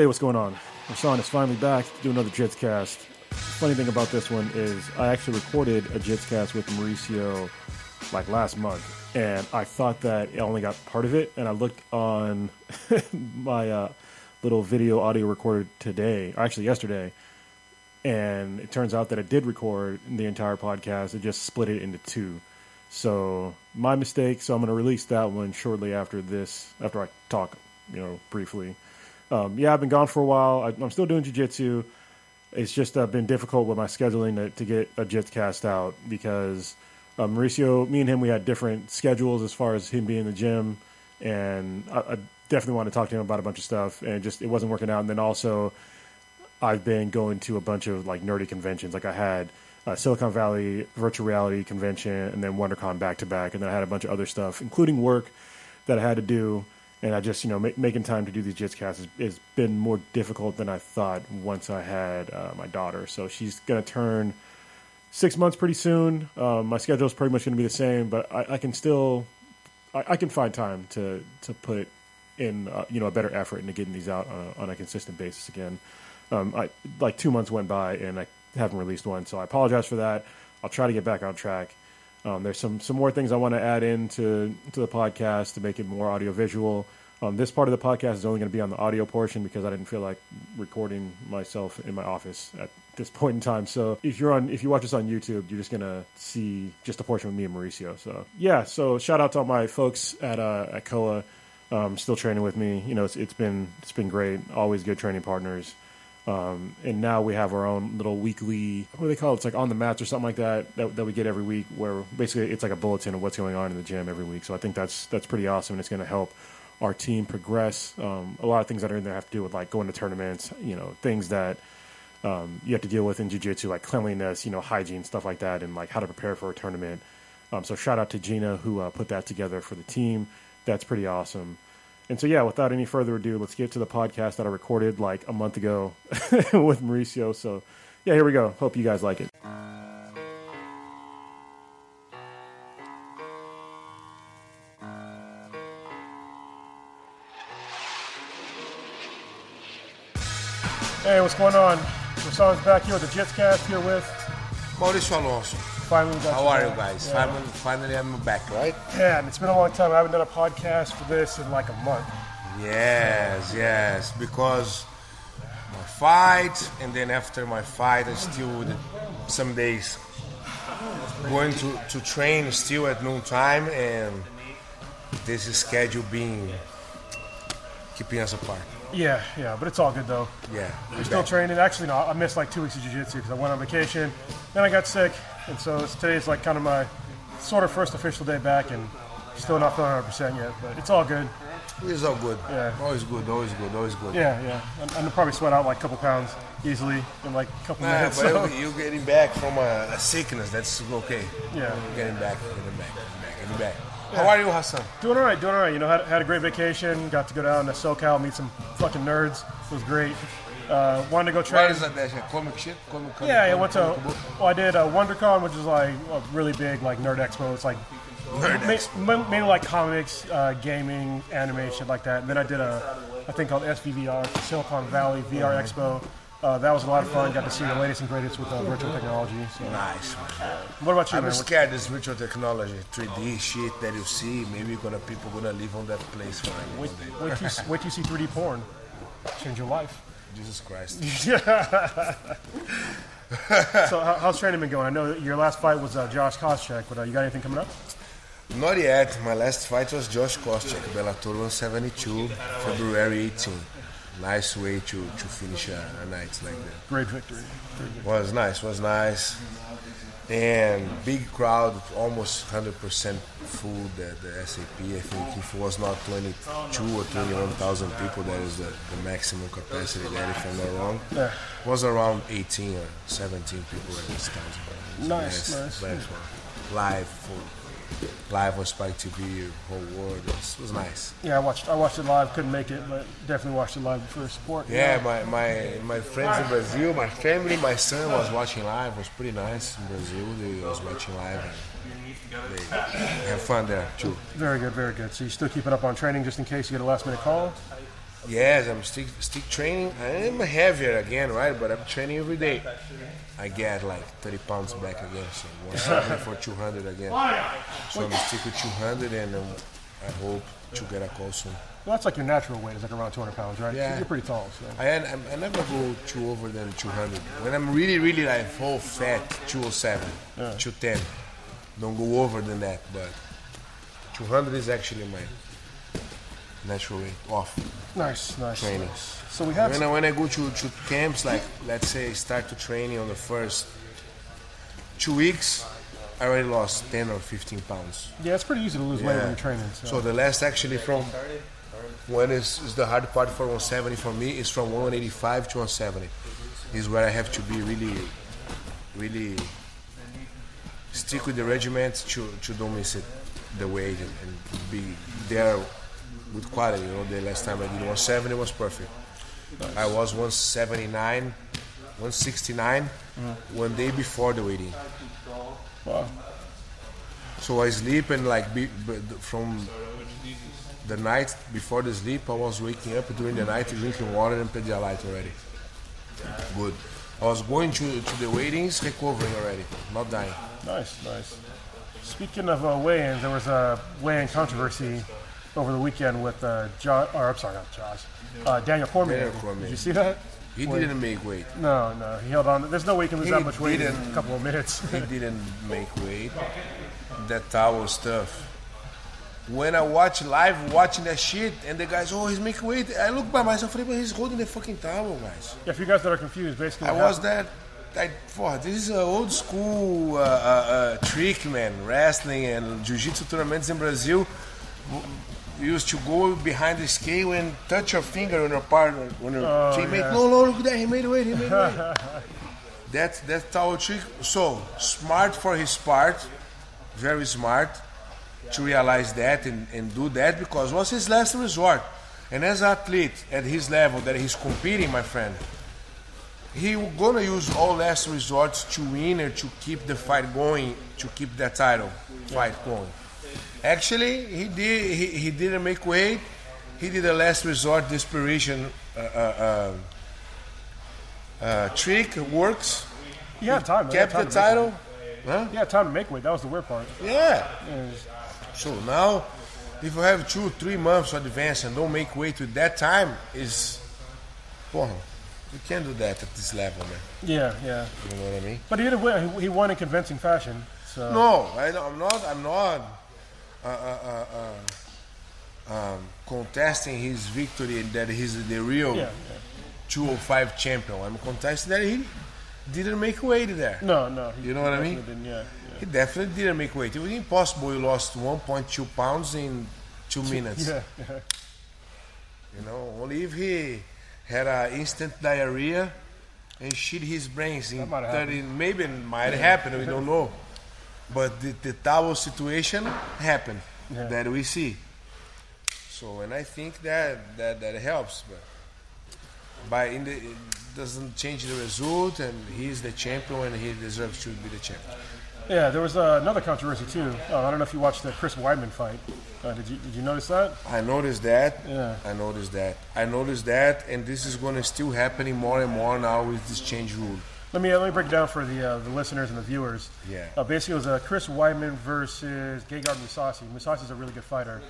Hey, what's going on? Rashawn is finally back to do another Jits cast. Funny thing about this one is I actually recorded a Jits cast with Mauricio like last month, and I thought that I only got part of it, and I looked on my uh, little video audio recorder today, or actually yesterday, and it turns out that it did record the entire podcast. It just split it into two. So my mistake. So I'm going to release that one shortly after this, after I talk, you know, briefly. Um, yeah, I've been gone for a while. I, I'm still doing jujitsu. It's just uh, been difficult with my scheduling to, to get a jits cast out because um, Mauricio, me and him, we had different schedules as far as him being in the gym, and I, I definitely wanted to talk to him about a bunch of stuff, and just it wasn't working out. And then also, I've been going to a bunch of like nerdy conventions. Like I had uh, Silicon Valley virtual reality convention, and then WonderCon back to back, and then I had a bunch of other stuff, including work that I had to do. And I just, you know, ma- making time to do these jits casts has, has been more difficult than I thought once I had uh, my daughter. So she's going to turn six months pretty soon. Um, my schedule is pretty much going to be the same, but I, I can still, I, I, can find time to to put in, uh, you know, a better effort into getting these out on a, on a consistent basis again. Um, I, like two months went by and I haven't released one, so I apologize for that. I'll try to get back on track. Um, there's some some more things I want to add into to the podcast to make it more audio visual. Um, this part of the podcast is only going to be on the audio portion because I didn't feel like recording myself in my office at this point in time. So if you're on, if you watch this on YouTube, you're just going to see just a portion of me and Mauricio. So yeah, so shout out to all my folks at uh, at Koa, um, still training with me. You know, it's, it's been it's been great. Always good training partners. Um, and now we have our own little weekly, what do they call it? It's like on the mats or something like that, that, that we get every week where basically it's like a bulletin of what's going on in the gym every week. So I think that's, that's pretty awesome. And it's going to help our team progress. Um, a lot of things that are in there have to do with like going to tournaments, you know, things that, um, you have to deal with in jiu-jitsu, like cleanliness, you know, hygiene, stuff like that, and like how to prepare for a tournament. Um, so shout out to Gina who uh, put that together for the team. That's pretty awesome. And so, yeah, without any further ado, let's get to the podcast that I recorded like a month ago with Mauricio. So, yeah, here we go. Hope you guys like it. Hey, what's going on? Rashawn's back here with the Jitscast here with Mauricio Alonso. Finally, got How are back. you guys? Yeah. Finally, finally, I'm back, right? Man, it's been a long time. I haven't done a podcast for this in like a month. Yes, yes. Because my fight, and then after my fight, I still some days going to, to train still at noon time, and this is schedule being keeping us apart. Yeah, yeah, but it's all good though. Yeah, We're still training. Actually, no, I missed like two weeks of jiu-jitsu because I went on vacation, then I got sick, and so it's- today's like kind of my sort of first official day back, and still not feeling 100 percent yet, but it's all good. It's all good. Yeah. Always good. Always good. Always good. Yeah, yeah. I'm, I'm probably sweat out like a couple pounds easily in like a couple Nah, minutes. but so- you getting back from a, a sickness. That's okay. Yeah. Getting back. Getting back. Getting back. Getting back. How are you, Hassan? Doing all right, doing all right. You know, had, had a great vacation. Got to go down to SoCal, meet some fucking nerds. It was great. Uh, wanted to go train. What is that? That's a comic shit? Comic, comic, Yeah, I comic, went to. Well, I did uh, WonderCon, which is like a really big like nerd expo. It's like Nerd ma- expo. ma- mainly like comics, uh, gaming, anime, shit like that. And then I did a, a thing called SVVR, Silicon Valley VR Expo. Uh, that was a lot of fun. Got to see the latest and greatest with uh, virtual technology. So, Nice. what about you, I'm man? scared this virtual technology, 3D shit that you see. Maybe gonna people gonna live on that place for Wait, wait, you, wait till you see 3D porn. Change your life. Jesus Christ. So, how, how's training been going? I know your last fight was uh, Josh Koscheck, but uh, you got anything coming up? Not yet. My last fight was Josh Koscheck, Bellator 172, February 18. Nice way to, to finish a, a night like that. Great victory. Great victory. Was nice, was nice. And big crowd, almost 100% full the, the SAP. I think if it was not 22 or 21,000 people, that is the, the maximum capacity there, if I'm not wrong. Yeah. was around 18 or 17 people at this time. Nice, nice. one. Live, for, live on Spike TV, whole world. It was, it was nice. Yeah, I watched. I watched it live. Couldn't make it, but definitely watched it live for support. Yeah, my, my, my friends in Brazil, my family, my son was watching live. It was pretty nice in Brazil. They was watching live. And they have fun there too. Very good, very good. So you still keep it up on training just in case you get a last minute call. Yes, I'm stick stick training. I'm heavier again, right? But I'm training every day. I get like 30 pounds back again, so 170 for 200 again. So I'm stick with 200, and um, I hope to get a call soon. Well, that's like your natural weight is like around 200 pounds, right? Yeah. You're pretty tall, so. I, I, I never go too over than 200. When I'm really, really like full fat, 207, 210. Don't go over than that, but 200 is actually my natural weight off Nice, nice. training. So we have When I, when I go to, to camps, like let's say start to training on the first two weeks, I already lost 10 or 15 pounds. yeah, it's pretty easy to lose weight when you're training. So, So the last actually from when is, is the hard part for 170 for me is from 185 to 170. Is where I have to be really, really stick with the regiment to, to don't miss it the weight and, and be there with quality. You know, the last time I did 170 was perfect. I was 179, 169 one day before the weigh-in. wow. So I sleep and like be, b- from the night before the sleep, I was waking up during the night drinking water and Pedialyte already. Good. I was going to, to the weightings, recovering already, not dying. Nice, nice. Speaking of uh, weigh-ins, there was a weigh-in controversy over the weekend with uh, Josh, or I'm sorry, not Josh, uh, Daniel Cormier. Daniel Cormier. Did you see that? He Wait. didn't make weight. No, no, he held on. There's no way he can lose He that much weight in didn't. a couple of minutes. He didn't make weight. That towel stuff. When I watch live, watching that shit, and the guys, oh, he's making weight. I look by myself, but he's holding the fucking towel, guys. yeah, for you guys that are confused, basically, I what was happened- that. I, for this is an old school uh, uh, uh, trick, man. Wrestling and jiu-jitsu tournaments in Brazil. Used to go behind the scale and touch your finger on your partner, on your Oh, teammate. yeah. No, no, look at that. He made weight. He made weight. that's that's our trick. So smart for his part, very smart to realize that and, and do that because it was his last resort. And as an athlete at his level that he's competing, my friend, he gonna use all last resorts to win or to keep the fight going, to keep that title fight going. Actually, he did. He, he didn't make weight. He did a last resort desperation uh, uh, uh, uh, trick. Works. You had time. man. You had Kept the to make title. Huh? Had time to make weight. That was the weird part. Yeah. So now, if you have two, three months advance and don't make weight with that time, is, porra, you can't do that at this level, man. yeah, yeah. You know what I mean? But he did win. He- He won in convincing fashion. So No, I, I'm not. I'm not uh, uh, uh, uh, um, contesting his victory that he's the real yeah, 205 champion. I'm contesting that he didn't make weight there. No, no. he You know what I mean? Didn't, yeah, He definitely didn't make weight. It was impossible. He lost 1.2 pounds in two minutes. yeah. yeah, yeah. You know, only if he had an instant diarrhea and shit his brains in might have 30, maybe it might happen, we don't know. But the, the towel situation happened Yeah. that we see. So, and I think that that, that helps. But by in the, it doesn't change the result, and he's the champion, and he deserves to be the champion. Yeah, there was uh, another controversy too. Uh, I don't know if you watched the Chris Weidman fight. Uh, did you Did you notice that? I noticed that. Yeah. I noticed that. I noticed that, and this is going to still happening more and more now with this change rule. Let me let me break it down for the uh, the listeners and the viewers. Yeah. Uh, basically, it was uh, Chris Weidman versus Gegard Mousasi. Mousasi's a really good fighter,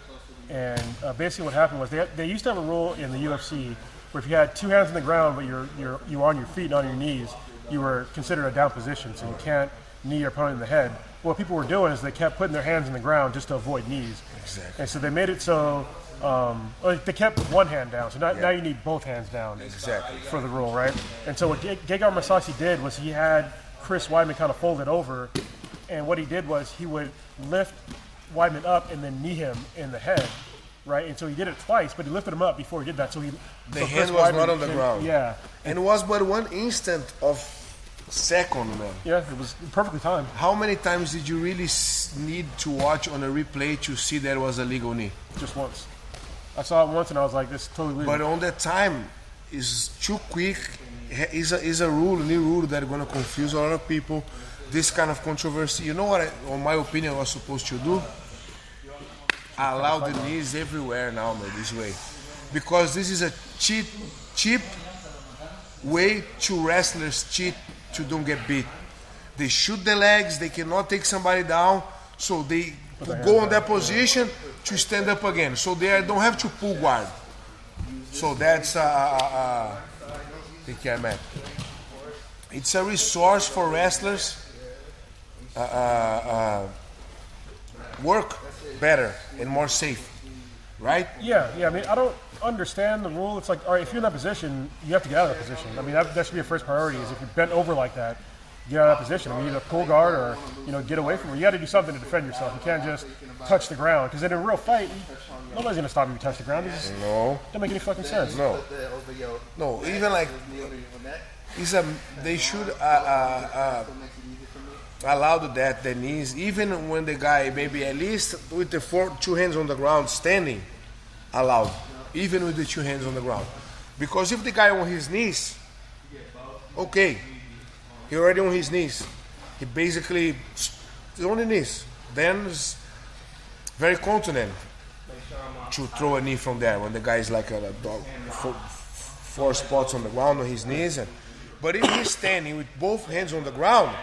and uh, basically what happened was they they used to have a rule in the UFC where if you had two hands on the ground but you're you're you were on your feet, not on your knees, you were considered a down position, so you can't knee your opponent in the head. What people were doing is they kept putting their hands on the ground just to avoid knees. Exactly. And so they made it so um, like they kept one hand down. So now, now you need both hands down Exactly. for the rule, right? And so what Ge- Gegard Mousasi did was he had Chris Weidman kind of folded over, and what he did was he would lift Weidman up and then knee him in the head, right? And so he did it twice, but he lifted him up before he did that. So he The so hand was Weidman not on the ground. Yeah, And it was but one instant of second, man. yeah, it was perfectly timed. How many times did you really s- need to watch on a replay to see that was a legal knee? just once. I saw it once and I was like, this is totally legal. But on that time, is too quick. Is a is a rule, new rule that going to confuse a lot of people. This kind of controversy. You know what? I, on my opinion, was supposed to do. Allow the knees everywhere now, man. This way, because this is a cheap, cheap way to wrestlers cheat to don't get beat. They shoot the legs, they cannot take somebody down, so they go on that position to stand up again. So they don't have to pull guard. So that's uh, uh, uh, take care, man. It's a resource for wrestlers. Uh, uh, uh, work better and more safe, right? Yeah, yeah. I mean, I don't understand the rule. It's like, all right, if you're in that position, you have to get out of that position. I mean, that, that should be your first priority. Is if you're bent over like that, get out of that position. I mean, either pull guard or you know get away from it. You got to do something to defend yourself. You can't just touch the ground because in a real fight, nobody's gonna stop you if you touch the ground. It just No, don't make any fucking sense. no, no. Even like, it's a, they should uh, uh, uh, allow that the knees, even when the guy maybe at least with the four, two hands on the ground standing, allowed, even with the two hands on the ground, because if the guy on his knees, okay, he already on his knees, he basically he's on the knees, then it's very confident to throw a knee from there when the guy is like a, a dog, four, four spots on the ground on his knees. And, but if he's standing with both hands on the ground,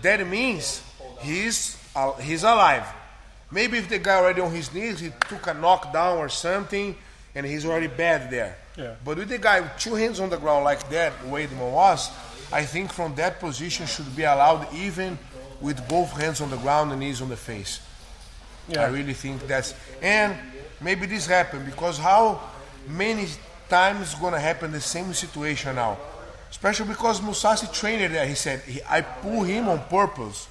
that means he's uh, he's alive. Maybe if the guy already on his knees, he took a knockdown or something, and he's already bad there. Yeah. But with the guy with two hands on the ground like that, way Weidman was, I think from that position should be allowed even with both hands on the ground and knees on the face. Yeah. I really think that's and maybe this happened because how many times gonna happen the same situation now, especially because Mousasi trained there. He said he, I pull him on purpose.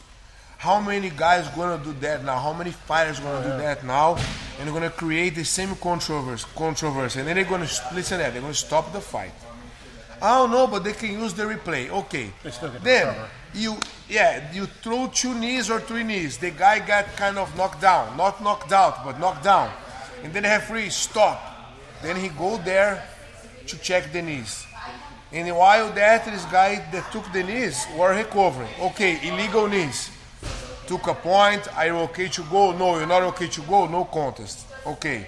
How many guys gonna do that now? How many fighters gonna do that now? And they're gonna create the same controversy, controversy, and then they're gonna listen to that. They're gonna stop the fight. I don't know, but they can use the replay. Okay. They still get Then you yeah, you throw two knees or three knees. The guy got kind of knocked down. Not knocked out, but knocked down. And then the referee stop. Then he go there to check the knees. And while that this guy that took the knees were recovering. Okay, illegal knees. Took a point, are you okay to go? No, you're not okay to go, no contest. Okay.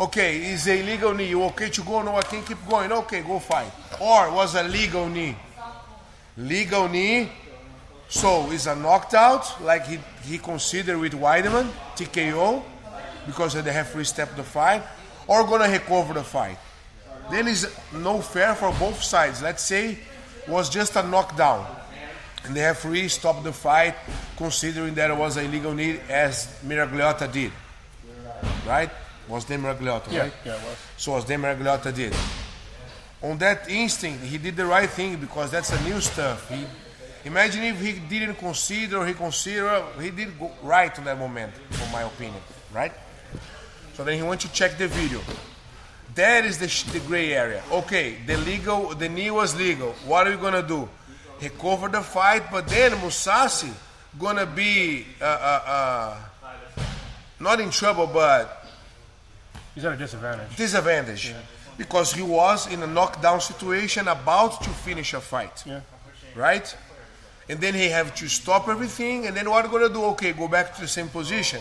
Okay, is a legal knee. You okay to go? No, I can keep going. Okay, go fight. Or was a legal knee. Legal knee. So is a knocked out, like he, he considered with Weidman, TKO, because the referee stepped the fight, or gonna recover the fight. Then it's no fair for both sides. Let's say was just a knockdown, and the referee stopped the fight, considering that it was a legal knee, as Miragliotta did. Right? Was the Miragliotta, Yeah, right? yeah, it was. So as Miragliotta did. On that instinct, he did the right thing because that's a new stuff. He imagine if he didn't consider or he consider he did go right on that moment, from my opinion, right? So then he went to check the video. That is the, sh- the gray area. Okay, the legal, the knee was legal. What are we gonna do? Recover the fight, but then Mousasi gonna be uh, uh, uh, not in trouble, but He's at a disadvantage. disadvantage because he was in a knockdown situation about to finish a fight Yeah. right and then he have to stop everything and then what are you gonna do okay go back to the same position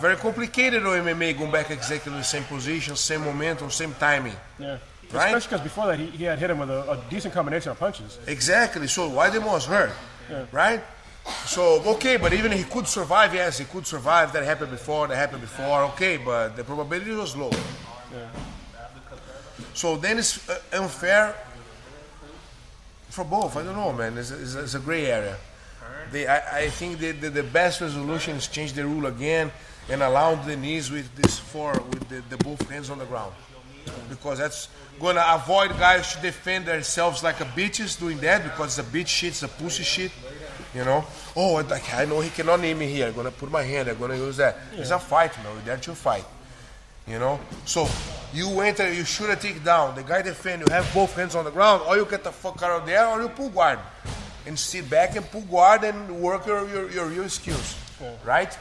very complicated on MMA going back exactly to the same position same momentum same timing Yeah. Right? Especially because before that, he, he had hit him with a, a decent combination of punches. exactly so why Weidman was hurt Yeah. right so okay but even he could survive yes he could survive that happened before that happened before okay but the probability was low So then it's uh, unfair for both. I don't know, man. It's, it's, it's a gray area. They, I, I think the, the, the best resolution is change the rule again and allow the knees with this four with the, the both hands on the ground because that's gonna avoid guys to defend themselves like a bitches doing that because it's a bitch shit, it's a pussy shit. You know, oh, like I know he cannot name me here. I'm gonna put my hand. I'm gonna use that. It's a fight, man. We're there to fight. You know, so you enter, you shoot a take down. The guy defend, you have both hands on the ground, or you get the fuck out of there, or you pull guard and sit back and pull guard and work your your, your, your skills, right?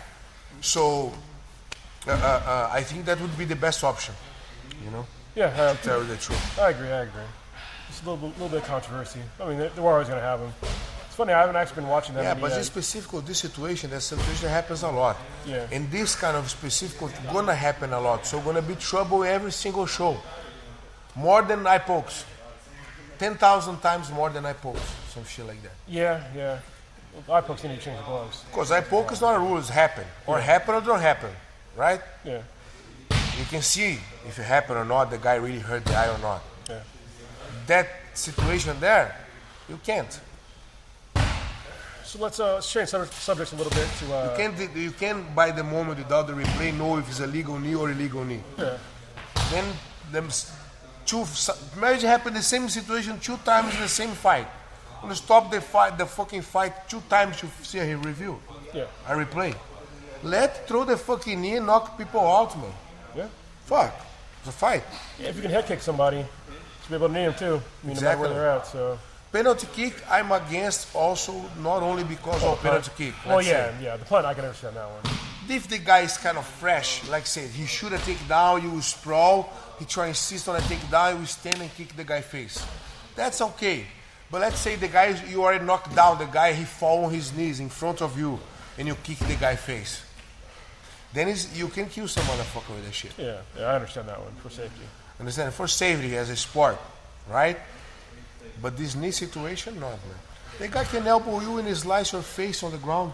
So uh, uh, uh, I think that would be the best option. You know, Yeah, uh, to tell you the truth. I agree. I agree. It's a little, bit- little bit of controversy. I mean, they, they were always going to have him. It's funny. I haven't actually been watching that. Yeah, but this specific this situation, that situation happens a lot. Yeah. And this kind of specific gonna happen a lot. So gonna be trouble every single show. more than eye pokes. Ten thousand times more than eye pokes, some shit like that. Yeah, yeah. Eye pokes need to change the gloves. Because eye poke is not a rule; it's happen or happen or don't happen, right? Yeah, You can see if it happened or not. The guy really hurt the eye or not. yeah. That situation there, you can't. So let's uh, change sub- subjects a little bit to. Uh, You can't. You can't by the moment without the replay know if it's a legal knee or illegal knee. yeah, Then them two. Imagine happened the same situation two times in the same fight. When you stop the fight, the fucking fight two times, you see a review, yeah, a replay. Let throw the fucking knee and knock people out, man. yeah. Fuck, it's a fight. Yeah, if you can head kick somebody, you should be able to knee them too. I mean, no matter where Exactly. they're at. So. Penalty kick, I'm against also not only because of oh, penalty kick. Oh yeah, say. yeah. The punt, I can understand that one. If the guy is kind of fresh, like I said, he shoot a takedown, you will sprawl, he try to insist on a takedown, you will stand and kick the guy face. That's okay. But let's say the guy you already knocked down the guy, he fall on his knees in front of you, and you kick the guy face. Then you can kill some motherfucker with that shit. Yeah, yeah. I understand that one for safety. Understand? For safety as a sport, right? But this knee situation, not man. The guy can elbow you and slice your face on the ground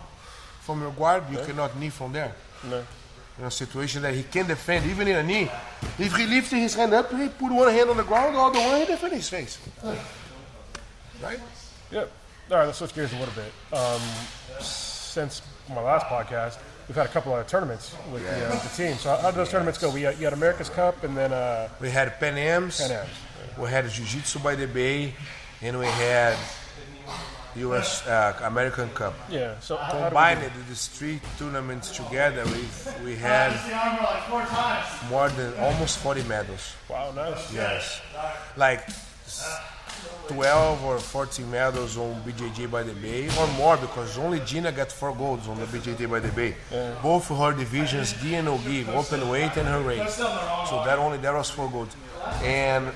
from your guard. You cannot knee from there. No. In a situation that he can defend, even in a knee. If he lifted his hand up, he put one hand on the ground, the other one he defend his face. Right? Yep. All right, let's switch gears a little bit. Um, since my last podcast, we've had a couple of tournaments with the, uh, the team. So how, did those tournaments go? We had, you had America's Cup and then uh, We had Pan Ams, Pan Ams. We had Jiu Jitsu by the Bay, and we had US uh, American Cup. Yeah. So how, how did we Combined these three tournaments together, we we had more than almost 40 medals. Wow, nice. Yes, like 12 or 14 medals on BJJ by the Bay, or more because only Gina got four golds on the BJJ by the Bay. Both her divisions, gi and no gi, open weight and her race. So that only that was four golds. And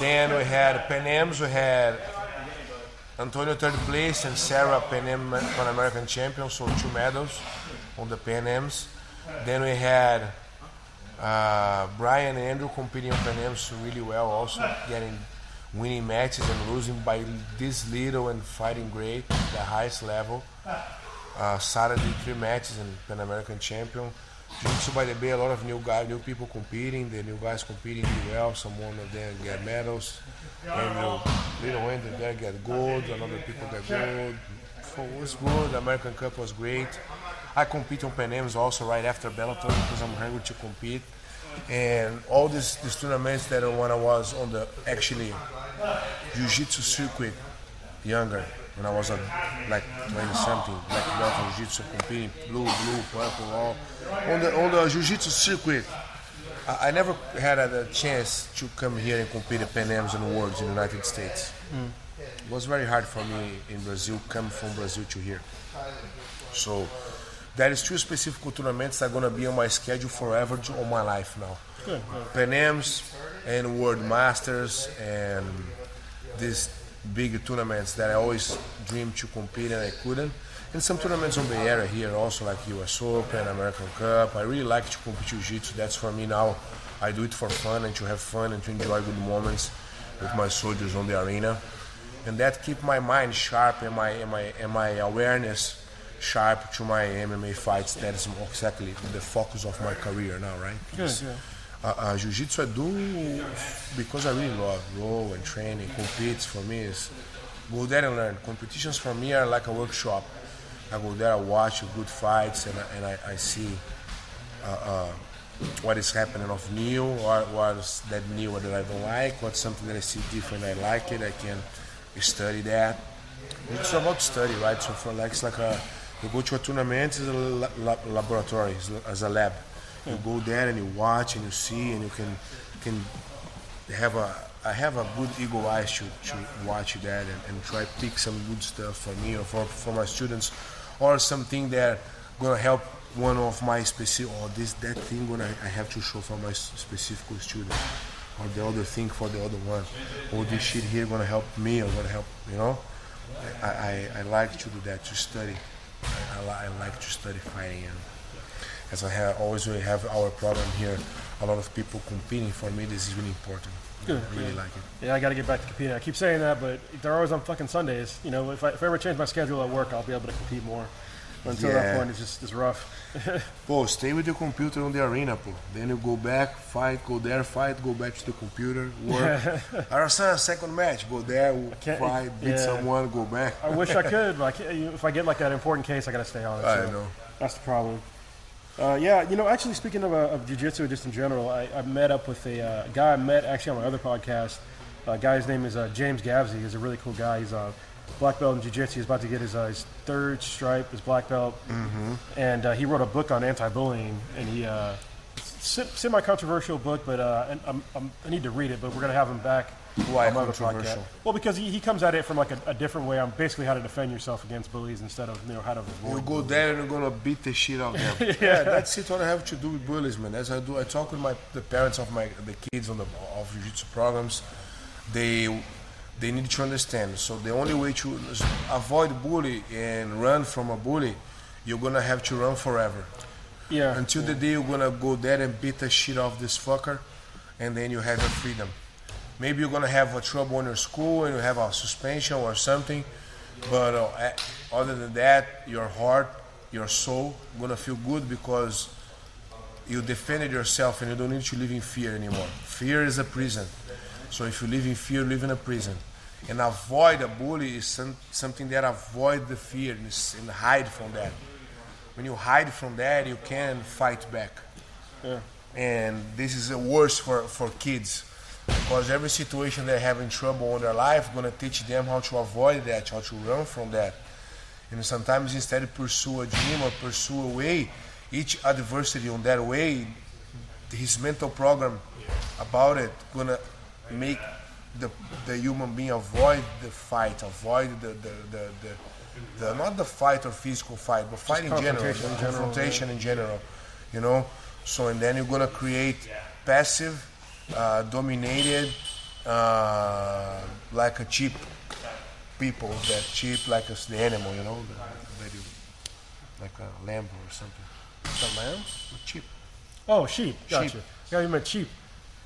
then we had Pan Ams, we had Antonio third place and Sarah Pan Am Pan American champion, so two medals on the Pan Ams. Then we had uh, Brian and Andrew competing on Pan Ams really well, also getting winning matches and losing by this little and fighting great, the highest level. Uh, Saturday three matches and Pan American champion. Jiu-Jitsu by the Bay, a lot of new guys, new people competing. The new guys competing well. Some one of them get medals. And little Andrew there get gold. Another people get gold. So it was good. American Cup was great. I compete on Pan Ams also right after Bellator because I'm hungry to compete. And all these, these tournaments that when I was on the actually jiu-jitsu circuit younger, when I was a, like 20 something, black belt in jiu-jitsu competing, blue, blue, purple, all. On the, on the jiu-jitsu circuit, I, I never had a, chance to come here and compete at Pan Ams and Worlds in the United States. Hmm. It was very hard for me in Brazil, come from Brazil to here. So there is two specific tournaments that are gonna be on my schedule forever to, all my life now. Good. good. Pan Ams and World Masters and these big tournaments that I always dreamed to compete and I couldn't. And some tournaments on the area here also like US Open, American Cup. I really like to compete Jiu-Jitsu. That's for me now. I do it for fun and to have fun and to enjoy good moments with my soldiers on the arena. And that keep my mind sharp and my, and my, and my awareness sharp to my MMA fights. That is exactly the focus of my career now, right? Good, good. Uh, uh, jiu-jitsu I do because I really love roll and training. Competes for me is go there and learn. Competitions for me are like a workshop. I go there, I watch good fights, and I, and I, I see uh, uh, what is happening of new, or what's that new that I don't like, what's something that I see different, I like it, I can study that. It's about study, right? So for like it's like a you go to a tournament, a la- la- laboratory, as a lab. You go there and you watch and you see and you can can have a I have a good eagle eyes to, to watch that and, and try pick some good stuff for me or for, for my students or something that gonna help one of my specific or this that thing gonna I have to show for my specific student or the other thing for the other one. Or this shit here gonna help me or gonna help you know? I, I, I like to do that to study I, I, I like to study fighting and as I have always we have our problem here a lot of people competing. For me, this is really important. Good. I really like it. Yeah, I got to get back to competing. I keep saying that, but they're always on fucking Sundays. You know, if I, if I ever change my schedule at work, I'll be able to compete more. Until that point, it's just it's rough. Pô, stay with your computer on the arena, pô. Then you go back, fight, go there, fight, go back to the computer, work. Arasan, second match, go there, fight, beat yeah. someone, go back. I wish I could, but I can't, if I get like that important case, I got to stay on it. I so know. That's the problem. Uh, yeah, you know, actually, speaking of, uh, of jiu-jitsu just in general, I, I met up with a uh, guy I met actually on my other podcast. Uh, guy's name is uh, James Gavsey. He's a really cool guy. He's a black belt in jiu-jitsu. He's about to get his, uh, his third stripe, his black belt. Mm-hmm. And uh, he wrote a book on anti-bullying, and he uh, se- semi-controversial book, but uh, and I'm, I'm, I need to read it. But we're gonna have him back. Why on my other controversial? Well, because he, he comes at it from like a, a different way on basically how to defend yourself against bullies instead of you know how to avoid. You go there and you're gonna beat the shit out of them. yeah, that's it. What I have to do with bullies, man. As I do, I talk with my the parents of my the kids on the of jiu-jitsu programs. They they need to understand. So the only way to avoid bully and run from a bully, you're gonna have to run forever Yeah. until the day you're gonna go there and beat the shit off this fucker, and then you have your freedom. Maybe you're gonna have a trouble in your school and you have a suspension or something, but uh, other than that, your heart, your soul, gonna feel good because you defended yourself and you don't need to live in fear anymore. Fear is a prison. So if you live in fear, live in a prison. And avoid a bully is some, something that avoid the fear and, hide from that. When you hide from that, you can fight back. Yeah. And this is the worst for, for kids because every situation they're having trouble in their life, gonna teach them how to avoid that, how to run from that. And sometimes instead of pursue a dream or pursue a way, each adversity on that way, his mental program about it gonna make the the human being avoid the fight, avoid the the, the, the, the not the fight or physical fight, but fight in general, confrontation in general, confrontation in general, you know. So and then you're gonna create passive, uh, dominated, uh, like a cheap people that cheap like us the animal, you know, that, that you, like a lamb or something. The lamb? Cheap. Oh, sheep. Gotcha. Sheep. Yeah, you meant cheap.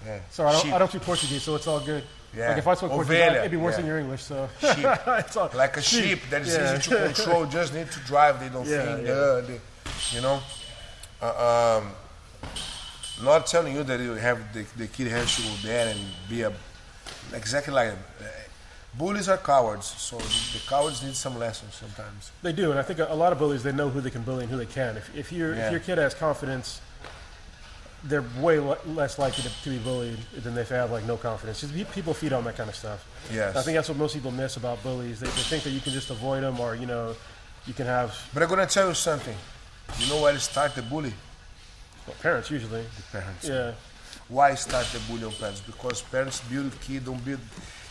Yeah. Sorry, I don't, Sheep. I don't speak Portuguese, so it's all good. Yeah. Like if I spoke Portuguese, it'd be worse yeah. than your English. So Sheep. all, like a sheep, that is Yeah. easy to control. Just need to drive. They don't Yeah, think. Uh, they, you know. Uh, um, not telling you that you have the, the kid has to go there and be a exactly like uh, bullies are cowards. So the, the cowards need some lessons sometimes. They do, and I think a, a lot of bullies they know who they can bully and who they can. If, if your if your kid has confidence, they're way le- less likely to, to be bullied than if they have like no confidence. Just people feed on that kind of stuff. Yes. I think that's what most people miss about bullies. They, they think that you can just avoid them, or you know, you can have But I'm gonna tell you something. You know where to start the bully? well, parents usually. The parents. Yeah, Why start the bully on parents? Because parents build kids, don't build.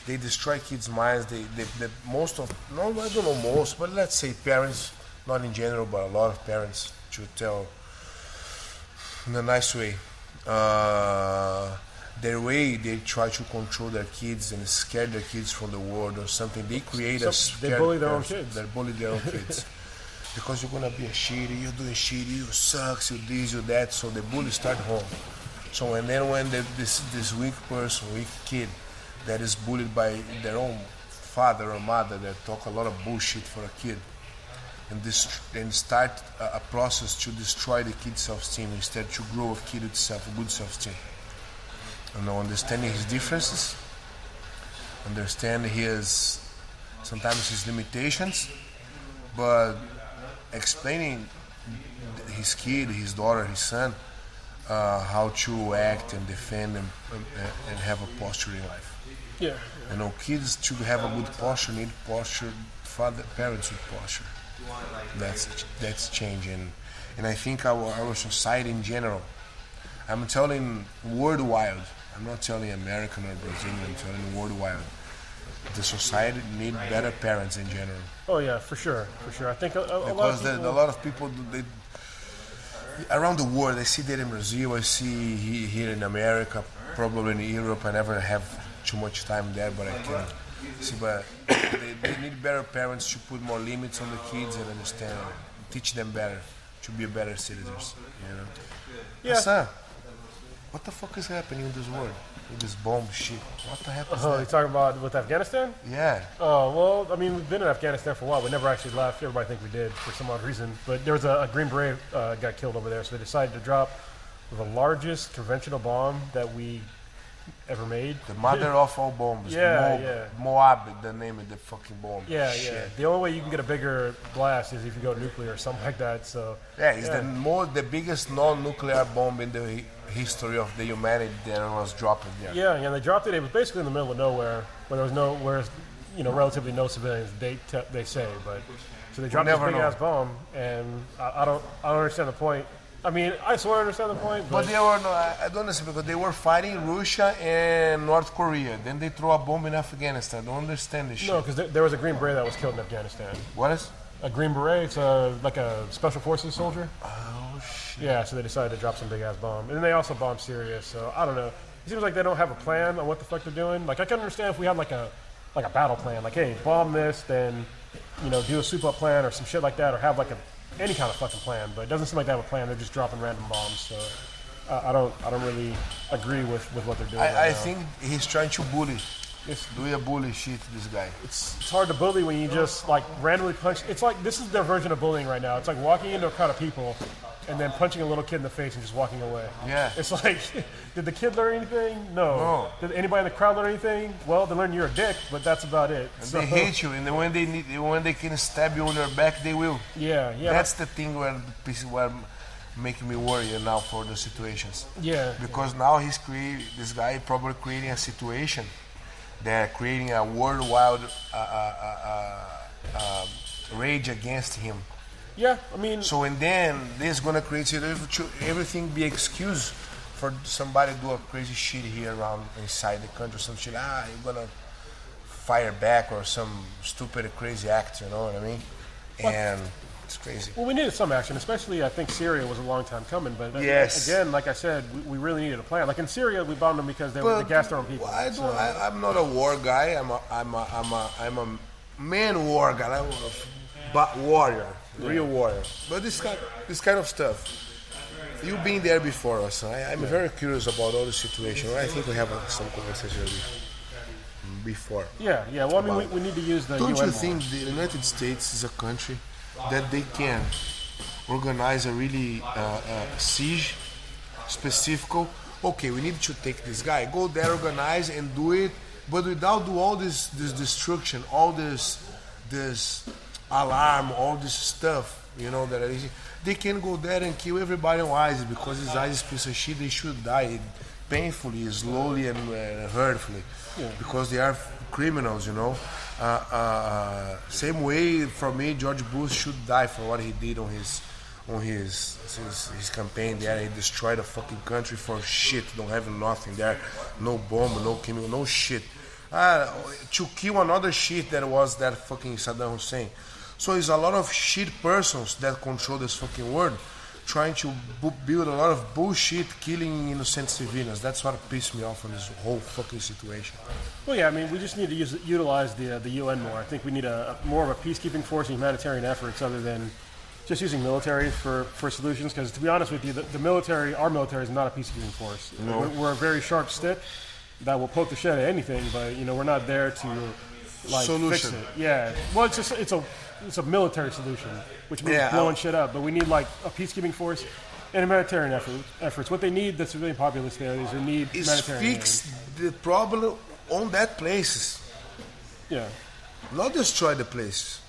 They destroy kids' minds. They, they, they most of no, I don't know most, but let's say parents, not in general, but a lot of parents should tell in a nice way. Uh, their way they try to control their kids and scare their kids from the world or something. They create a So they bully their own kids. They bully their own kids. Because you're gonna be a shitty, you're doing shitty, you sucks, you this, you that. So the bully start home. So and then when the, this this weak person, weak kid, that is bullied by their own father or mother that talk a lot of bullshit for a kid, and this and start a, a process to destroy the kid's self-esteem instead to grow a kid with self good self-esteem. You know, understanding his differences, understand his sometimes his limitations, but explaining his kid, his daughter, his son, uh, how to act and defend and, and, and have a posture in life. yeah. You know, kids to have a good posture need posture. Father, parents with posture. That's that's changing, and I think our our society in general. I'm telling worldwide. I'm not telling American or Brazilian. I'm telling worldwide. The society need better parents in general Oh yeah, for sure, for sure. I think a, a, lot because of the, people, a lot of people they around the world. I see that in Brazil. I see here in America, probably in Europe. I never have too much time there, but I can see. But they, they need better parents to put more limits on the kids and understand, teach them better to be better citizens. You know. Yeah. Hassan, what the fuck is happening in this world? With this bomb shit. What the hell? Oh, you talking about with Afghanistan? Yeah. Oh well, I mean, we've been in Afghanistan for a while. We never actually left. Everybody think we did for some odd reason. But there was a, a Green Beret uh, got killed over there, so they decided to drop the largest conventional bomb that we ever made. The mother of all bombs. Yeah, Moab, yeah. Moab, the name of the fucking bomb. Yeah, Shit. yeah. The only way you can get a bigger blast is if you go nuclear or something like that. So Yeah, it's Yeah. the more the biggest non-nuclear bomb in the hi- history of the humanity that was dropped there. yeah, yeah. They dropped it. It was basically in the middle of nowhere, where there was no, where you know, relatively no civilians. They te- they say, but so they dropped this big know. ass bomb, and I, I don't I don't understand the point. I mean, I sort of understand the point, But they were no, I I don't understand because they were fighting Russia and North Korea. Then they throw a bomb in Afghanistan. I don't understand this shit. No, because there, there was a Green Beret that was killed in Afghanistan. What is? A Green Beret, it's a, like a special forces soldier. Oh shit. Yeah, so they decided to drop some big ass bomb, and then they also bombed Syria. So I don't know. It seems like they don't have a plan on what the fuck they're doing. Like I can understand if we had like a like a battle plan, like hey, bomb this, then you know do a soup up plan or some shit like that, or have like a any kind of fucking plan. But it doesn't seem like they have a plan. They're just dropping random bombs. So I, I don't I don't really agree with, with what they're doing. right I, I now. think he's trying to bully, It's- do a bully shit. This guy. it's, it's hard to bully when you just like randomly punch. It's like this is their version of bullying right now. It's like walking into a crowd of people and then punching a little kid in the face and just walking away. Yeah. It's like, did the kid learn anything? No. No. Did anybody in the crowd learn anything? Well, they learned you're a dick, but that's about it. And So- they hate you, and then when they need, when they can stab you on your back, they will. Yeah, yeah. That's the thing where where making me worry now for the situations. yeah. Because now he's creating this guy probably creating a situation that are creating a worldwide uh, uh, uh, uh, um, rage against him. Yeah, I mean, So and then this gonna create everything be excuse for somebody do a crazy shit here around inside the country. Some shit ah you're gonna fire back or some stupid crazy act. You know what I mean? And it's crazy. well, we needed some action, especially I think Syria was a long time coming. But uh, Yes. again, like I said, we, we really needed a plan. Like in Syria, we bombed them because they were the gas throwing people. Well, I so. I, I'm not a war guy. I'm a, I'm a, I'm a, I'm a man war guy. I'm a but warrior, real warrior. But this kind, this kind of stuff, you've been there before us. I, I'm very curious about all the situation. I think we have uh, some conversation before. yeah, yeah. Well, I mean, we, we need to use the Don't UN you more. think the United States is a country that they can organize a really uh, uh, siege specific? Okay, we need to take this guy, go there, organize and do it, but without do all this this destruction, all this this alarm, all this stuff, you know that is, they can go there and kill everybody on ISIS because this ISIS piece of shit they should die painfully, slowly and uh, hurtfully because they are criminals, you know. Uh, uh, same way for me, George Bush should die for what he did on his on his his, his campaign there. He destroyed a fucking country for shit. Don't have nothing there, no bomb, no chemical, no shit. Uh, to kill another shit that was that fucking Saddam Hussein. So it's a lot of shit persons that control this fucking world, trying to bu- build a lot of bullshit, killing innocent civilians. That's what pissed me off on this whole fucking situation. Well, yeah, I mean, we just need to use, utilize the uh, the UN more. I think we need a, a more of a peacekeeping force and humanitarian efforts other than just using military for, for solutions. Because to be honest with you, the, the military, our military, is not a peacekeeping force. We're, we're a very sharp stick that will poke the shit at anything, but you know, we're not there to like Solution. fix it. Yeah, well, it's just it's a it's a military solution, which means Yeah, blowing shit up. But we need like a peacekeeping force. And humanitarian effort, efforts. What they need, the civilian populace there, is they need Is humanitarian. fix the problem on that places. Yeah. not destroy the place.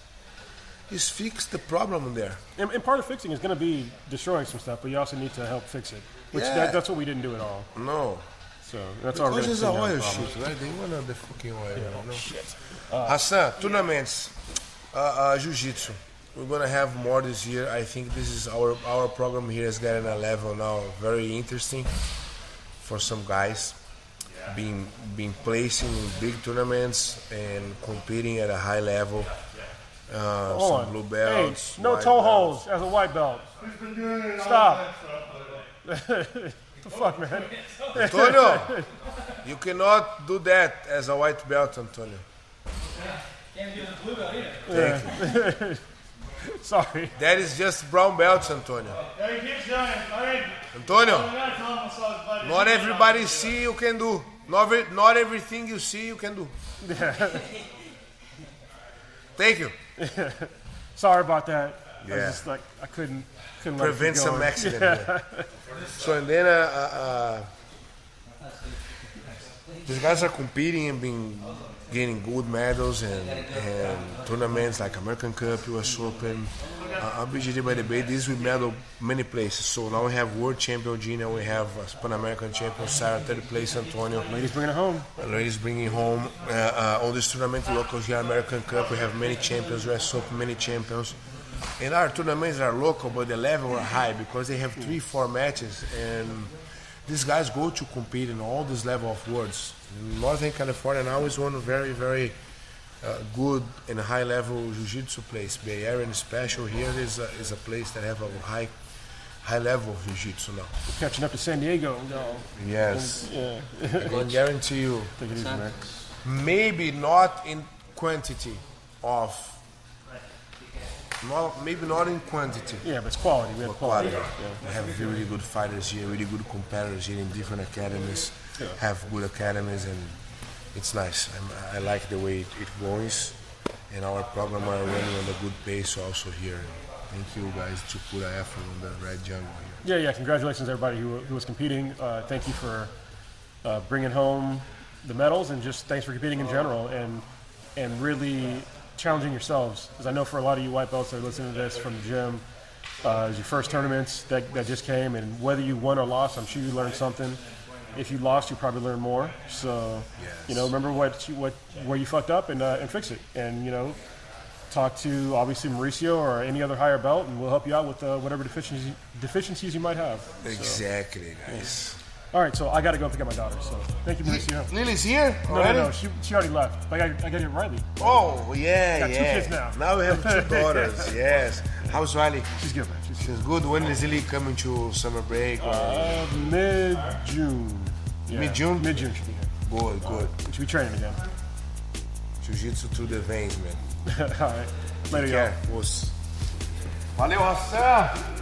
Is fix the problem there. And, and part of fixing is going to be destroying some stuff, but you also need to help fix it. Which Yeah. that, that's what we didn't do at all. No, So that's all we're because it's oil shit, right? They want the fucking oil. you know? Shit. Hassan, tournaments, uh, uh, jiu-jitsu. We're gonna have more this year. I think this is our our program here is getting a level now very interesting for some guys being being placing in big tournaments and competing at a high level. Uh, some on. blue belts. Hey, no toe belts. holes as a white belt. Stop. the fuck, man? Antonio, you cannot do that as a white belt, Antonio. Sorry. That is just brown belts, Antonio. Yeah, he keeps saying, I ain't Antonio, not everybody see you can do. Not, every, not everything you see you can do. Thank you. Sorry about that. I Yeah. was just like I couldn't couldn't let it Prevent some accident. here. So and then uh, uh, uh, these guys are competing and being gaining gold medals and, and tournaments like American Cup, US Open, uh, BGD by the Bay. These we medal many places. So now we have World Champion Gina, we have uh, Pan American Champion Sarah, third place Antonio. Ladies bringing it home. Ladies bringing home uh, uh, all this tournament locals here, American Cup. We have many champions, US Open, many champions. And our tournaments are local, but the level are high because they have three, four matches, and these guys go to compete in all this level of worlds. Northern California now is one very, very uh, good and high level jiu-jitsu place. Bay Area and special here is a, is a place that have a high, high level of jiu-jitsu now. Catching up to San Diego. No. Yes, Yeah. I can guarantee you. Take it easy, man. maybe not in quantity of not, maybe not in quantity Yeah, but it's quality. We have quality. quality. Yeah. We have really good fighters here, really good competitors here in different academies, have good academies, and it's nice. I'm, I like the way it, it goes, and our program are running on a good pace also here. Thank you guys to put an effort on the Red Jungle here. Yeah, yeah. Congratulations, everybody who, who was competing. Uh, thank you for uh, bringing home the medals, and just thanks for competing in general, and and really challenging yourselves. Because I know for a lot of you white belts that are listening to this from the gym, uh, it's your first tournaments that, that just came, and whether you won or lost, I'm sure you learned something. If you lost, you probably learned more. So, you know, remember what you, what where you fucked up and uh, and fix it. And you know, talk to obviously Mauricio or any other higher belt, and we'll help you out with uh, whatever deficiencies deficiencies you might have. So- Exactly, guys. All right, so I got to go pick up my daughter. So thank you, Mauricio. Lily's here No, no, already? no, she, she already left. But I got, I got to Riley. Oh, yeah, Got two kids now. Now we have two daughters, yes. How's Riley? She's good, man. She's She's good. When is Lily coming to summer break? Or uh, mid June. Mid-June? Mid June should be here. good, good. We should be training again. Jiu-jitsu through the veins, man. all right, later, Take y'all. care. Valeu, Ração!